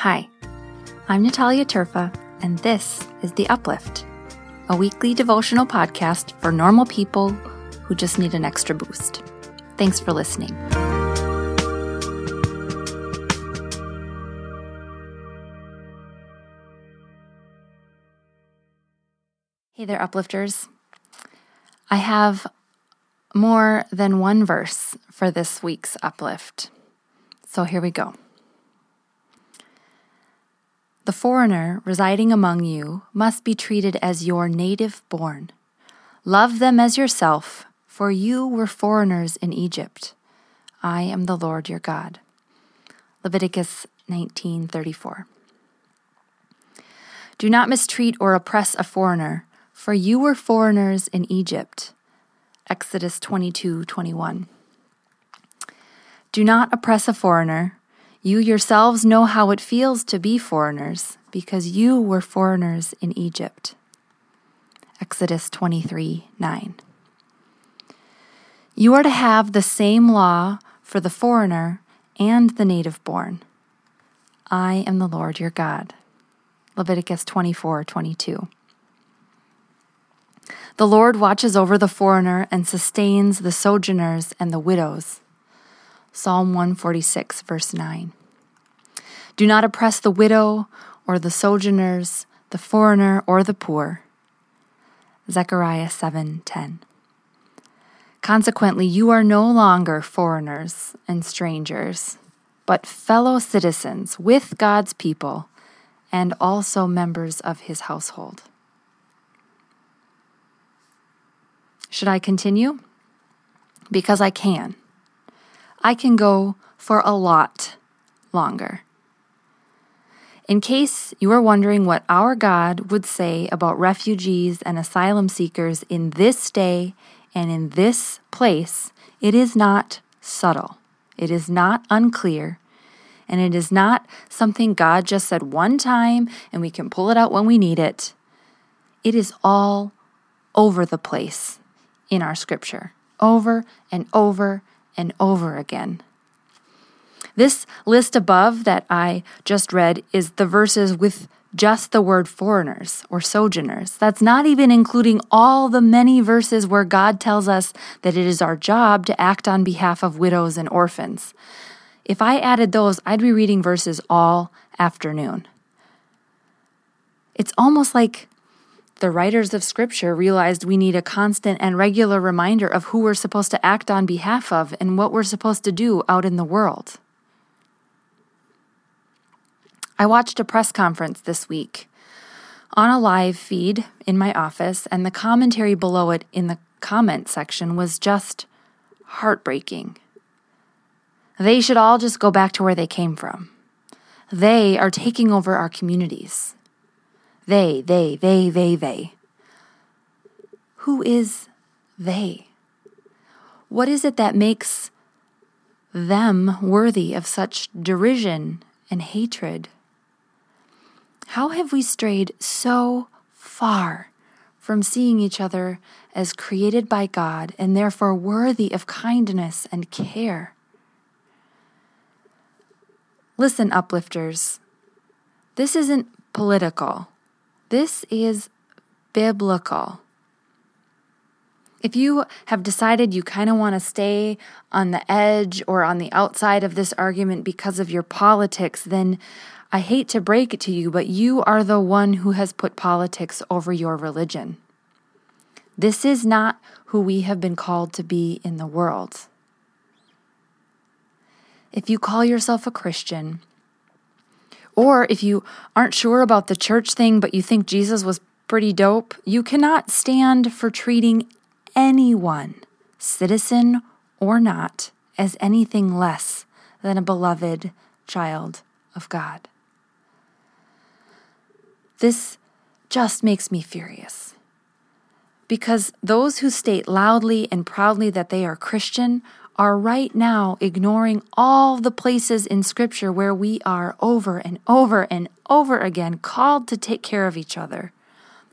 Hi, I'm Natalia Terfa, and this is The Uplift, a weekly devotional podcast for normal people who just need an extra boost. Thanks for listening. Hey there, uplifters. I have more than one verse for this week's uplift. So here we go. The foreigner residing among you must be treated as your native born. Love them as yourself, for you were foreigners in Egypt. I am the Lord your God. Leviticus 19:34. Do not mistreat or oppress a foreigner, for you were foreigners in Egypt. Exodus 22:21. Do not oppress a foreigner. You yourselves know how it feels to be foreigners, because you were foreigners in Egypt. Exodus 23 9. You are to have the same law for the foreigner and the native born. I am the Lord your God. Leviticus 24 22. The Lord watches over the foreigner and sustains the sojourners and the widows. Psalm 146, verse 9. Do not oppress the widow or the sojourners, the foreigner or the poor. Zechariah 7:10. Consequently, you are no longer foreigners and strangers, but fellow citizens with God's people and also members of his household. Should I continue? Because I can. I can go for a lot longer. In case you are wondering what our God would say about refugees and asylum seekers in this day and in this place, it is not subtle. It is not unclear. And it is not something God just said one time and we can pull it out when we need it. It is all over the place in our scripture, over and over and over again. This list above that I just read is the verses with just the word foreigners or sojourners. That's not even including all the many verses where God tells us that it is our job to act on behalf of widows and orphans. If I added those, I'd be reading verses all afternoon. It's almost like the writers of Scripture realized we need a constant and regular reminder of who we're supposed to act on behalf of and what we're supposed to do out in the world. I watched a press conference this week on a live feed in my office, and the commentary below it in the comment section was just heartbreaking. They should all just go back to where they came from. They are taking over our communities. They, they, they, they, they. Who is they? What is it that makes them worthy of such derision and hatred? How have we strayed so far from seeing each other as created by God and therefore worthy of kindness and care? Listen, uplifters, this isn't political. This is biblical. If you have decided you kind of want to stay on the edge or on the outside of this argument because of your politics, then I hate to break it to you, but you are the one who has put politics over your religion. This is not who we have been called to be in the world. If you call yourself a Christian, or if you aren't sure about the church thing, but you think Jesus was pretty dope, you cannot stand for treating anyone, citizen or not, as anything less than a beloved child of God. This just makes me furious. Because those who state loudly and proudly that they are Christian are right now ignoring all the places in Scripture where we are over and over and over again called to take care of each other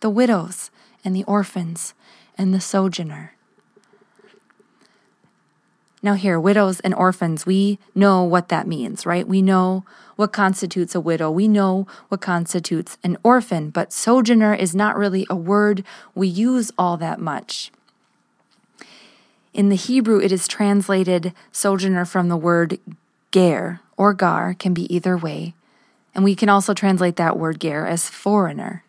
the widows and the orphans and the sojourner. Now, here, widows and orphans, we know what that means, right? We know what constitutes a widow. We know what constitutes an orphan, but sojourner is not really a word we use all that much. In the Hebrew, it is translated sojourner from the word ger or gar, can be either way. And we can also translate that word ger as foreigner.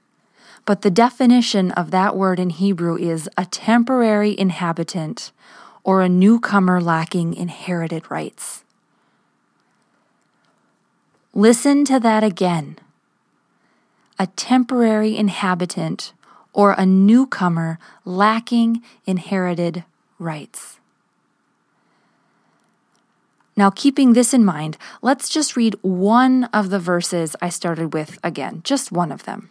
But the definition of that word in Hebrew is a temporary inhabitant or a newcomer lacking inherited rights. Listen to that again. A temporary inhabitant or a newcomer lacking inherited rights. Now, keeping this in mind, let's just read one of the verses I started with again, just one of them.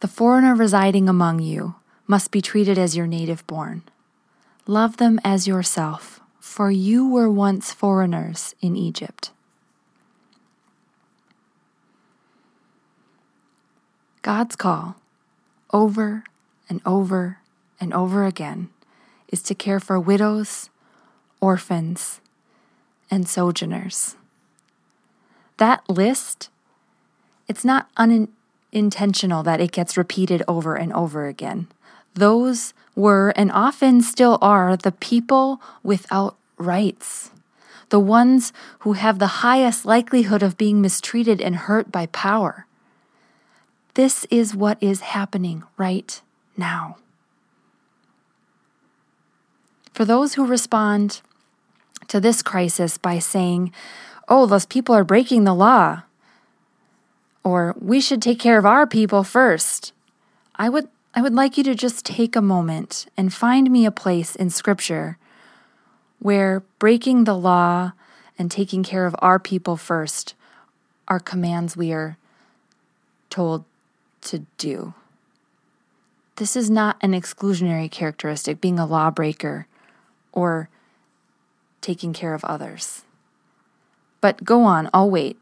The foreigner residing among you must be treated as your native born. Love them as yourself, for you were once foreigners in Egypt. God's call, over and over and over again is to care for widows, orphans, and sojourners. That list, it's not unintentional that it gets repeated over and over again. Those were and often still are the people without rights, the ones who have the highest likelihood of being mistreated and hurt by power. This is what is happening right now. For those who respond to this crisis by saying, oh, those people are breaking the law, or we should take care of our people first, I would, I would like you to just take a moment and find me a place in Scripture where breaking the law and taking care of our people first are commands we are told to do. This is not an exclusionary characteristic, being a lawbreaker or taking care of others. But go on, I'll wait.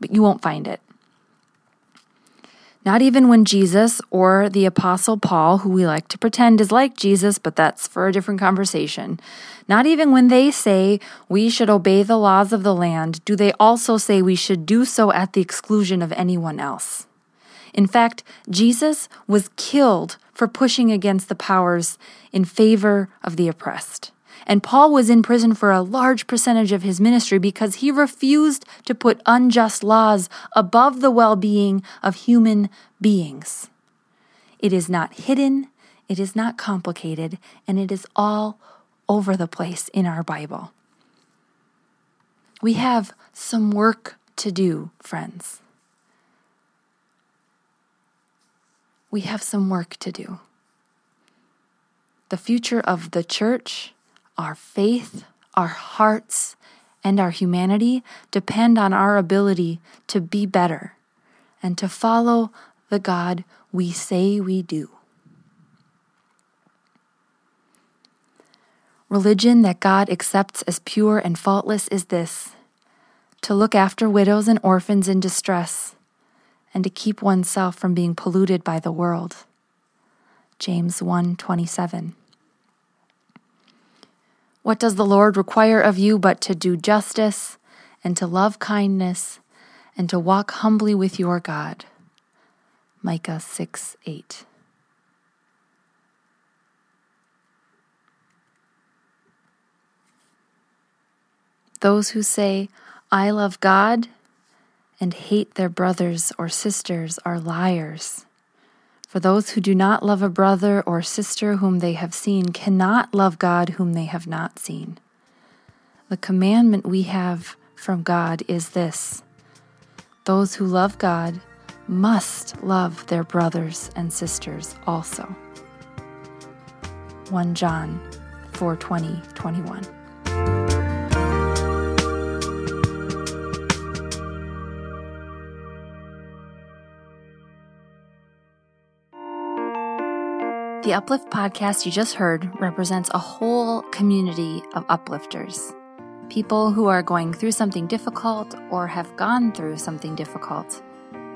But you won't find it. Not even when Jesus or the Apostle Paul, who we like to pretend is like Jesus, but that's for a different conversation, not even when they say we should obey the laws of the land, do they also say we should do so at the exclusion of anyone else. In fact, Jesus was killed for pushing against the powers in favor of the oppressed. And Paul was in prison for a large percentage of his ministry because he refused to put unjust laws above the well being of human beings. It is not hidden, it is not complicated, and it is all over the place in our Bible. We have some work to do, friends. We have some work to do. The future of the church, our faith, our hearts, and our humanity depend on our ability to be better and to follow the God we say we do. Religion that God accepts as pure and faultless is this to look after widows and orphans in distress and to keep oneself from being polluted by the world. James 1:27. What does the Lord require of you but to do justice and to love kindness and to walk humbly with your God? Micah 6 8. Those who say, I love God and hate their brothers or sisters are liars. For those who do not love a brother or sister whom they have seen cannot love God whom they have not seen. The commandment we have from God is this those who love God must love their brothers and sisters also. 1 John 4 20, 21. The Uplift podcast you just heard represents a whole community of uplifters. People who are going through something difficult or have gone through something difficult,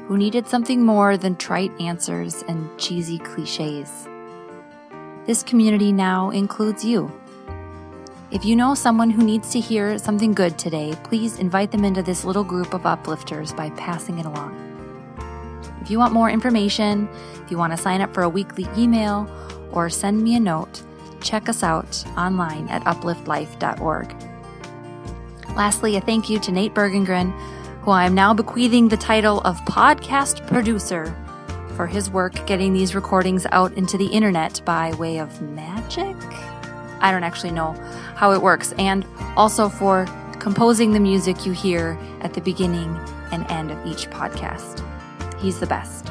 who needed something more than trite answers and cheesy cliches. This community now includes you. If you know someone who needs to hear something good today, please invite them into this little group of uplifters by passing it along. If you want more information, if you want to sign up for a weekly email, or send me a note, check us out online at upliftlife.org. Lastly, a thank you to Nate Bergengren, who I am now bequeathing the title of podcast producer for his work getting these recordings out into the internet by way of magic. I don't actually know how it works, and also for composing the music you hear at the beginning and end of each podcast. He's the best.